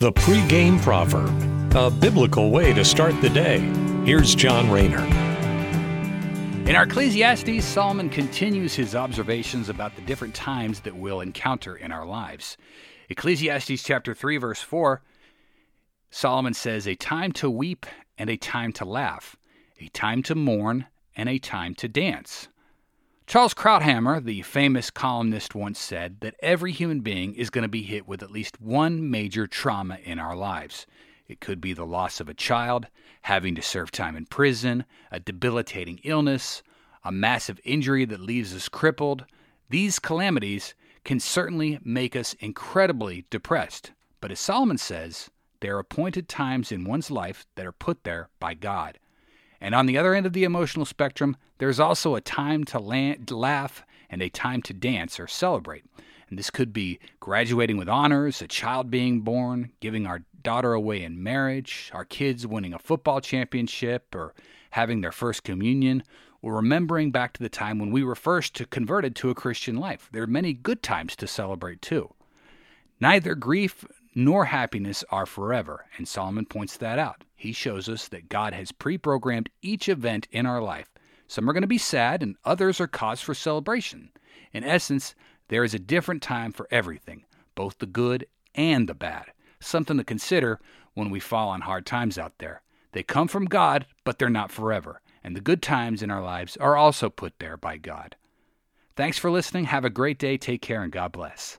The pregame proverb, a biblical way to start the day. Here's John Rayner. In our Ecclesiastes, Solomon continues his observations about the different times that we'll encounter in our lives. Ecclesiastes chapter 3 verse 4, Solomon says, "A time to weep and a time to laugh, a time to mourn and a time to dance." Charles Krauthammer, the famous columnist, once said that every human being is going to be hit with at least one major trauma in our lives. It could be the loss of a child, having to serve time in prison, a debilitating illness, a massive injury that leaves us crippled. These calamities can certainly make us incredibly depressed. But as Solomon says, there are appointed times in one's life that are put there by God. And on the other end of the emotional spectrum, there's also a time to laugh and a time to dance or celebrate. And this could be graduating with honors, a child being born, giving our daughter away in marriage, our kids winning a football championship, or having their first communion, or remembering back to the time when we were first converted to a Christian life. There are many good times to celebrate too. Neither grief nor happiness are forever, and Solomon points that out. He shows us that God has pre programmed each event in our life. Some are going to be sad, and others are cause for celebration. In essence, there is a different time for everything, both the good and the bad. Something to consider when we fall on hard times out there. They come from God, but they're not forever. And the good times in our lives are also put there by God. Thanks for listening. Have a great day. Take care, and God bless.